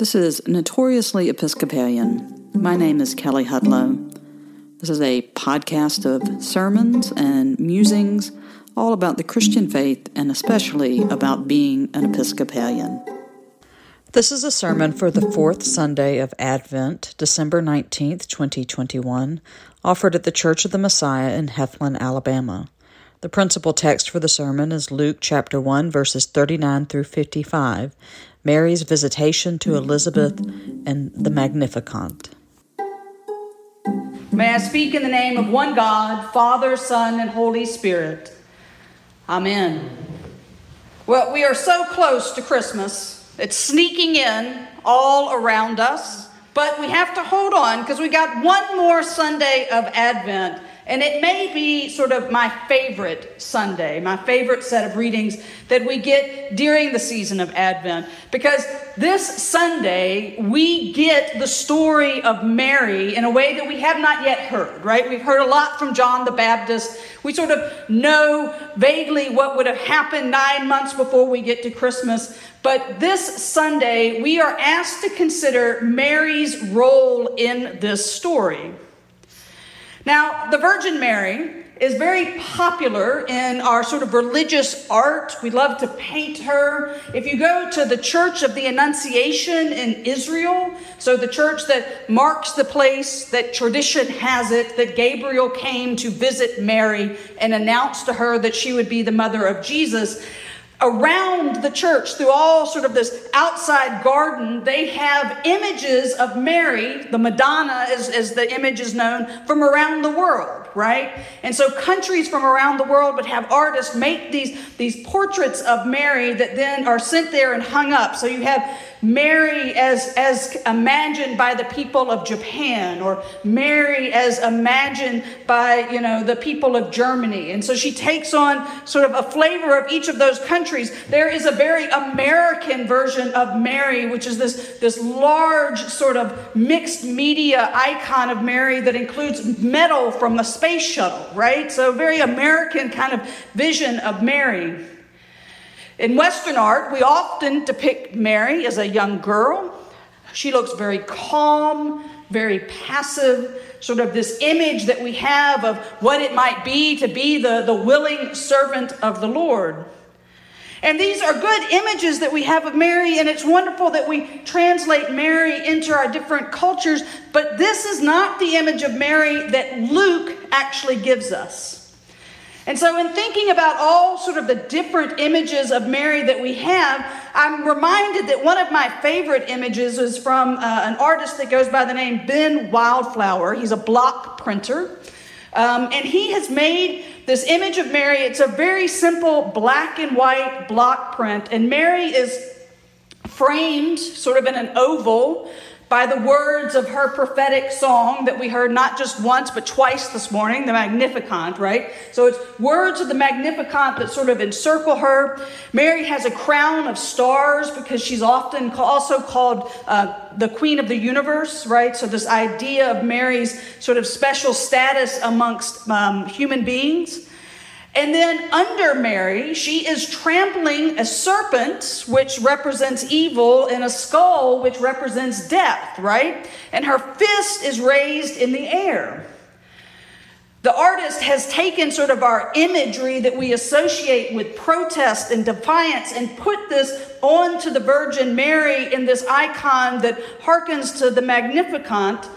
This is Notoriously Episcopalian. My name is Kelley Hudlow. This is a podcast of sermons and musings all about the Christian faith and especially about being an Episcopalian. This is a sermon for the fourth Sunday of Advent, December 19th, 2021, offered at the Church of the Messiah in Heflin, Alabama. The principal text for the sermon is Luke chapter 1, verses 39 through 55, Mary's visitation to Elizabeth and the Magnificat. May I speak in the name of one God, Father, Son, and Holy Spirit. Amen. Well, we are so close to Christmas. It's sneaking in all around us, but we have to hold on because we got one more Sunday of Advent and it may be sort of my favorite Sunday, my favorite set of readings that we get during the season of Advent. Because this Sunday, we get the story of Mary in a way that we have not yet heard, right? We've heard a lot from John the Baptist. We sort of know vaguely what would have happened nine months before we get to Christmas. But this Sunday, we are asked to consider Mary's role in this story. Now, the Virgin Mary is very popular in our sort of religious art. We love to paint her. If you go to the Church of the Annunciation in Israel, so the church that marks the place that tradition has it that Gabriel came to visit Mary and announced to her that she would be the mother of Jesus, around the church, through all sort of this outside garden, they have images of Mary, the Madonna, as, as the image is known, from around the world, right? And so countries from around the world would have artists make these, these portraits of Mary that then are sent there and hung up. So you have Mary as, as imagined by the people of Japan, or Mary as imagined by, you know, the people of Germany. And so she takes on sort of a flavor of each of those countries. There is a very American version of Mary, which is this, this large sort of mixed media icon of Mary that includes metal from the space shuttle, right? So very American kind of vision of Mary. In Western art, we often depict Mary as a young girl. She looks very calm, very passive, sort of this image that we have of what it might be to be the, the willing servant of the Lord. And these are good images that we have of Mary, and it's wonderful that we translate Mary into our different cultures, but this is not the image of Mary that Luke actually gives us. And so, in thinking about all sort of the different images of Mary that we have, I'm reminded that one of my favorite images is from uh, an artist that goes by the name Ben Wildflower. He's a block printer. Um, and he has made this image of Mary. It's a very simple black and white block print. And Mary is framed sort of in an oval by the words of her prophetic song that we heard not just once but twice this morning, the Magnificat, right? So it's words of the Magnificat that sort of encircle her. Mary has a crown of stars because she's often also called uh, the Queen of the Universe, right? So this idea of Mary's sort of special status amongst um, human beings. And then under Mary, she is trampling a serpent, which represents evil, and a skull, which represents death, right? And her fist is raised in the air. The artist has taken sort of our imagery that we associate with protest and defiance and put this onto the Virgin Mary in this icon that harkens to the Magnificat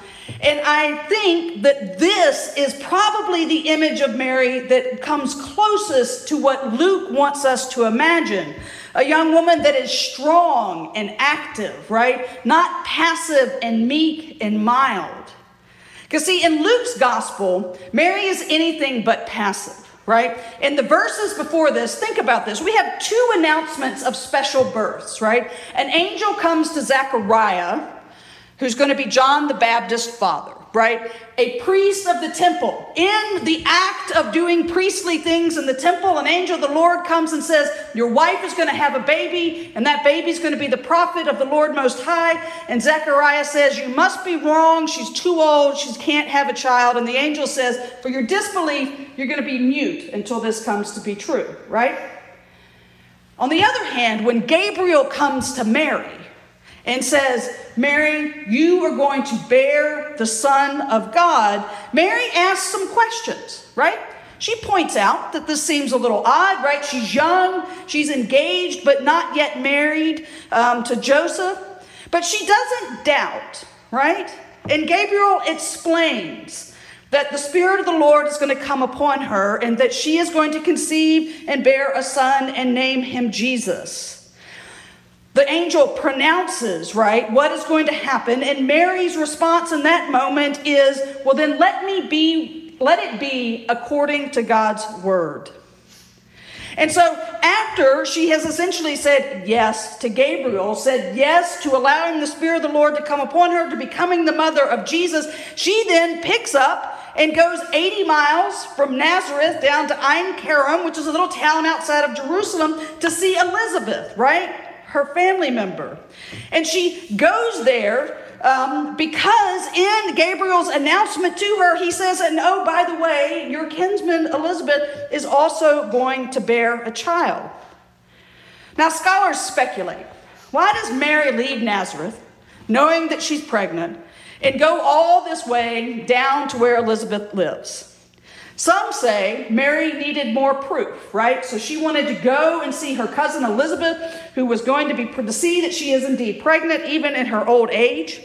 and I think that this is probably the image of Mary that comes closest to what Luke wants us to imagine. A young woman that is strong and active, right? Not passive and meek and mild. Because, see, in Luke's gospel, Mary is anything but passive right? In the verses before this, think about this. We have two announcements of special births, right? An angel comes to Zechariah who's going to be John the Baptist father, right? A priest of the temple. In the act of doing priestly things in the temple, an angel of the Lord comes and says, Your wife is going to have a baby, and that baby's going to be the prophet of the Lord Most High. And Zechariah says, You must be wrong. She's too old. She can't have a child. And the angel says, For your disbelief, you're going to be mute until this comes to be true, right? On the other hand, when Gabriel comes to Mary, and says, Mary, you are going to bear the Son of God, Mary asks some questions, right? She points out that this seems a little odd, right? She's young, she's engaged, but not yet married um, to Joseph. But she doesn't doubt, right? And Gabriel explains that the Spirit of the Lord is going to come upon her and that she is going to conceive and bear a son and name him Jesus. The angel pronounces, right, what is going to happen, and Mary's response in that moment is, Well, then let me be let it be according to God's word. And so, after she has essentially said yes to Gabriel, said yes to allowing the Spirit of the Lord to come upon her, to becoming the mother of Jesus, she then picks up and goes 80 miles from Nazareth down to Ein Karem, which is a little town outside of Jerusalem, to see Elizabeth, right? Her family member. And she goes there um, because in Gabriel's announcement to her, he says, and oh, by the way, your kinsman Elizabeth is also going to bear a child. Now, scholars speculate why does Mary leave Nazareth knowing that she's pregnant and go all this way down to where Elizabeth lives? Some say Mary needed more proof, right? So she wanted to go and see her cousin Elizabeth, who was going to be to see that she is indeed pregnant, even in her old age.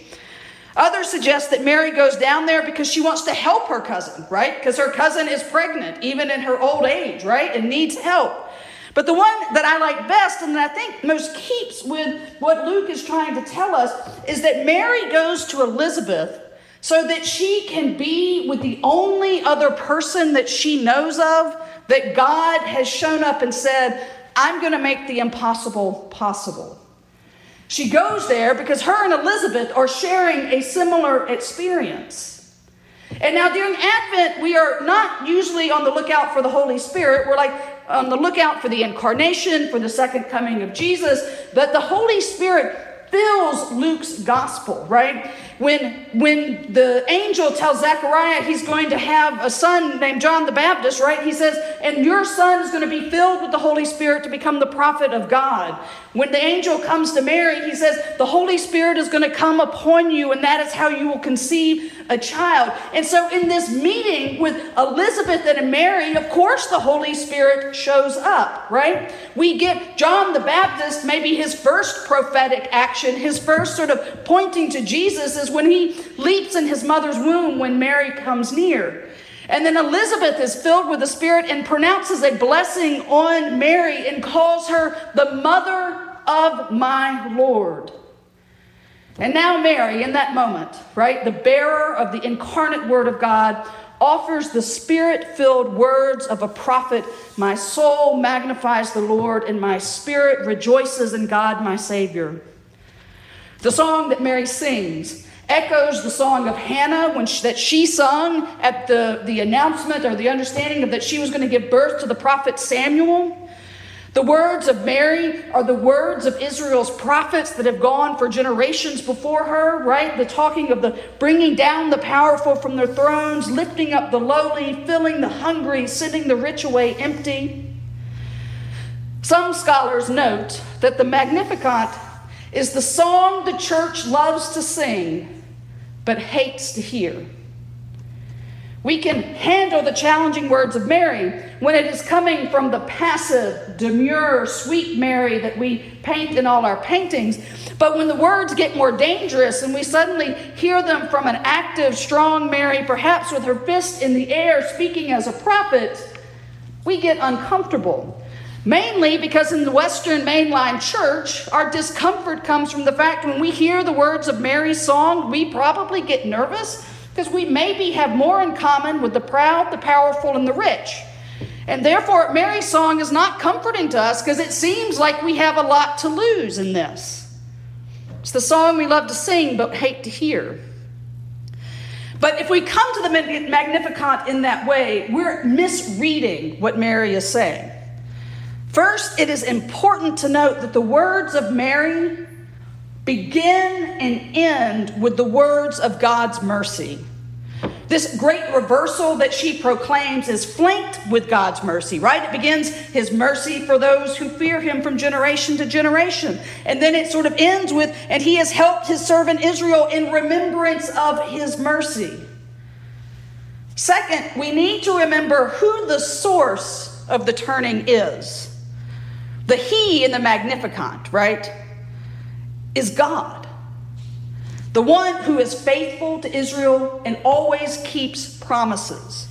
Others suggest that Mary goes down there because she wants to help her cousin, right? Because her cousin is pregnant, even in her old age, right? And needs help. But the one that I like best and that I think most keeps with what Luke is trying to tell us is that Mary goes to Elizabeth so that she can be with the only other person that she knows of that God has shown up and said, I'm going to make the impossible possible. She goes there because her and Elizabeth are sharing a similar experience. And now during Advent, we are not usually on the lookout for the Holy Spirit. We're like on the lookout for the incarnation, for the second coming of Jesus. But the Holy Spirit fills Luke's gospel, right? When, when the angel tells Zechariah he's going to have a son named John the Baptist, right? He says, and your son is going to be filled with the Holy Spirit to become the prophet of God. When the angel comes to Mary, he says, the Holy Spirit is going to come upon you, and that is how you will conceive a child. And so, in this meeting with Elizabeth and Mary, of course, the Holy Spirit shows up, right? We get John the Baptist, maybe his first prophetic action, his first sort of pointing to Jesus is when he leaps in his mother's womb when Mary comes near. And then Elizabeth is filled with the Spirit and pronounces a blessing on Mary and calls her the mother of my Lord. And now, Mary, in that moment, right, the bearer of the incarnate word of God, offers the spirit filled words of a prophet My soul magnifies the Lord, and my spirit rejoices in God, my Savior. The song that Mary sings echoes the song of Hannah when she, that she sung at the, the announcement or the understanding of that she was going to give birth to the prophet Samuel. The words of Mary are the words of Israel's prophets that have gone for generations before her, right? The talking of the bringing down the powerful from their thrones, lifting up the lowly, filling the hungry, sending the rich away empty. Some scholars note that the Magnificat is the song the church loves to sing but hates to hear. We can handle the challenging words of Mary when it is coming from the passive, demure, sweet Mary that we paint in all our paintings. But when the words get more dangerous and we suddenly hear them from an active, strong Mary, perhaps with her fist in the air, speaking as a prophet, we get uncomfortable. Mainly because in the Western mainline church, our discomfort comes from the fact when we hear the words of Mary's song, we probably get nervous because we maybe have more in common with the proud, the powerful, and the rich. And therefore, Mary's song is not comforting to us because it seems like we have a lot to lose in this. It's the song we love to sing but hate to hear. But if we come to the Magnificat in that way, we're misreading what Mary is saying. First, it is important to note that the words of Mary begin and end with the words of God's mercy. This great reversal that she proclaims is flanked with God's mercy, right? It begins his mercy for those who fear him from generation to generation. And then it sort of ends with, and he has helped his servant Israel in remembrance of his mercy. Second, we need to remember who the source of the turning is. The He in the Magnificat, right, is God. The one who is faithful to Israel and always keeps promises.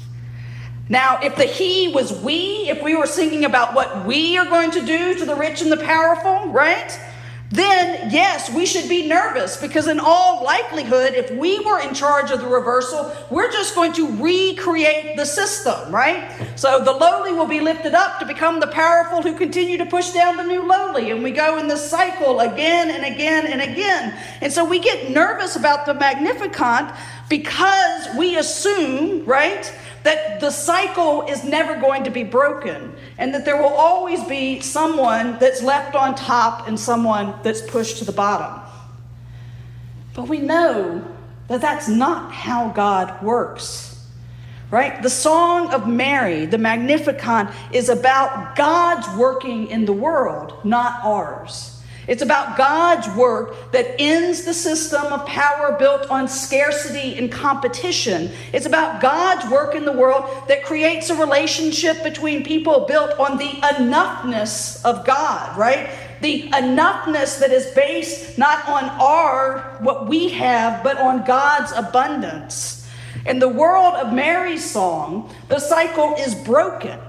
Now, if the He was we, if we were singing about what we are going to do to the rich and the powerful, right? Then yes, we should be nervous because, in all likelihood, if we were in charge of the reversal, we're just going to recreate the system, right? So the lowly will be lifted up to become the powerful who continue to push down the new lowly. And we go in this cycle again and again and again. And so we get nervous about the Magnificat because we assume, right? That the cycle is never going to be broken and that there will always be someone that's left on top and someone that's pushed to the bottom. But we know that that's not how God works. Right? The Song of Mary, the Magnificat, is about God's working in the world, not ours. It's about God's work that ends the system of power built on scarcity and competition. It's about God's work in the world that creates a relationship between people built on the enoughness of God, right? The enoughness that is based not on our, what we have, but on God's abundance. In the world of Mary's song, the cycle is broken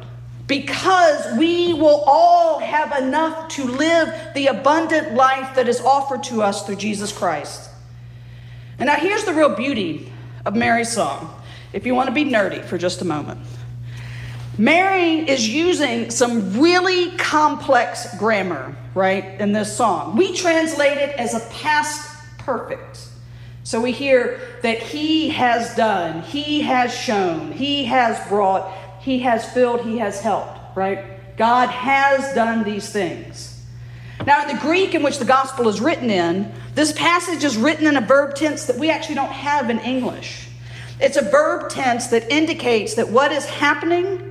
because we will all have enough to live the abundant life that is offered to us through Jesus Christ. And now here's the real beauty of Mary's song, if you want to be nerdy for just a moment. Mary is using some really complex grammar, right, in this song. We translate it as a past perfect. So we hear that he has done, he has shown, he has brought, he has filled, He has helped, right? God has done these things. Now, in the Greek in which the gospel is written in, this passage is written in a verb tense that we actually don't have in English. It's a verb tense that indicates that what is happening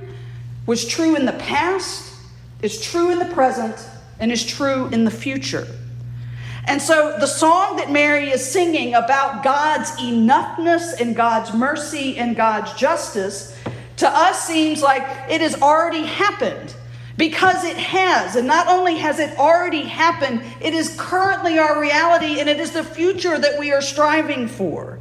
was true in the past, is true in the present, and is true in the future. And so the song that Mary is singing about God's enoughness and God's mercy and God's justice to us seems like it has already happened because it has. And not only has it already happened, it is currently our reality and it is the future that we are striving for.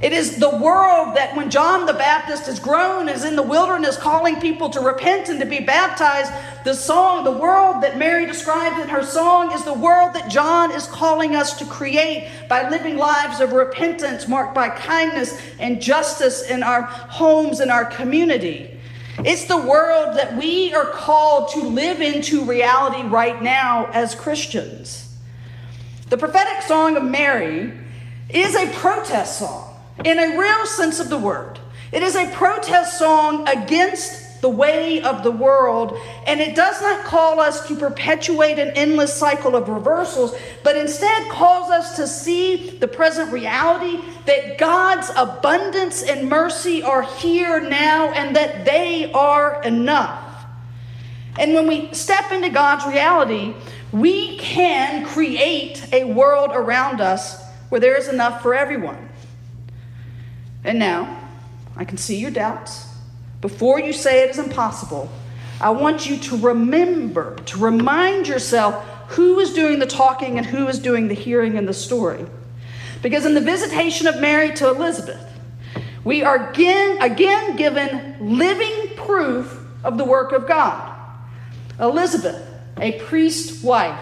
It is the world that when John the Baptist is grown, is in the wilderness calling people to repent and to be baptized. The song, the world that Mary describes in her song, is the world that John is calling us to create by living lives of repentance marked by kindness and justice in our homes and our community. It's the world that we are called to live into reality right now as Christians. The prophetic song of Mary is a protest song in a real sense of the word. It is a protest song against the way of the world, and it does not call us to perpetuate an endless cycle of reversals, but instead calls us to see the present reality that God's abundance and mercy are here now and that they are enough. And when we step into God's reality, we can create a world around us where there is enough for everyone. And now, I can see your doubts. Before you say it is impossible, I want you to remember, to remind yourself who is doing the talking and who is doing the hearing in the story. Because in the visitation of Mary to Elizabeth, we are again, again given living proof of the work of God. Elizabeth, a priest wife,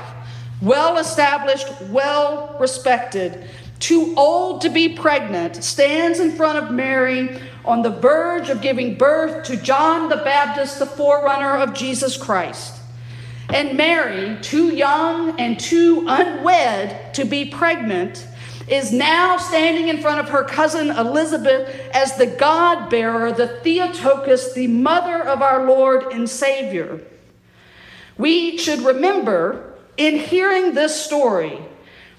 well established, well respected, too old to be pregnant, stands in front of Mary on the verge of giving birth to John the Baptist, the forerunner of Jesus Christ. And Mary, too young and too unwed to be pregnant, is now standing in front of her cousin Elizabeth as the God bearer, the Theotokos, the mother of our Lord and Savior. We should remember in hearing this story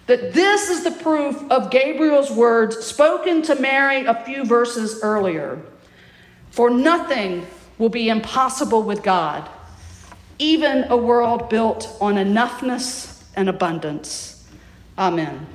that this is the proof of Gabriel's words spoken to Mary a few verses earlier. For nothing will be impossible with God, even a world built on enoughness and abundance. Amen.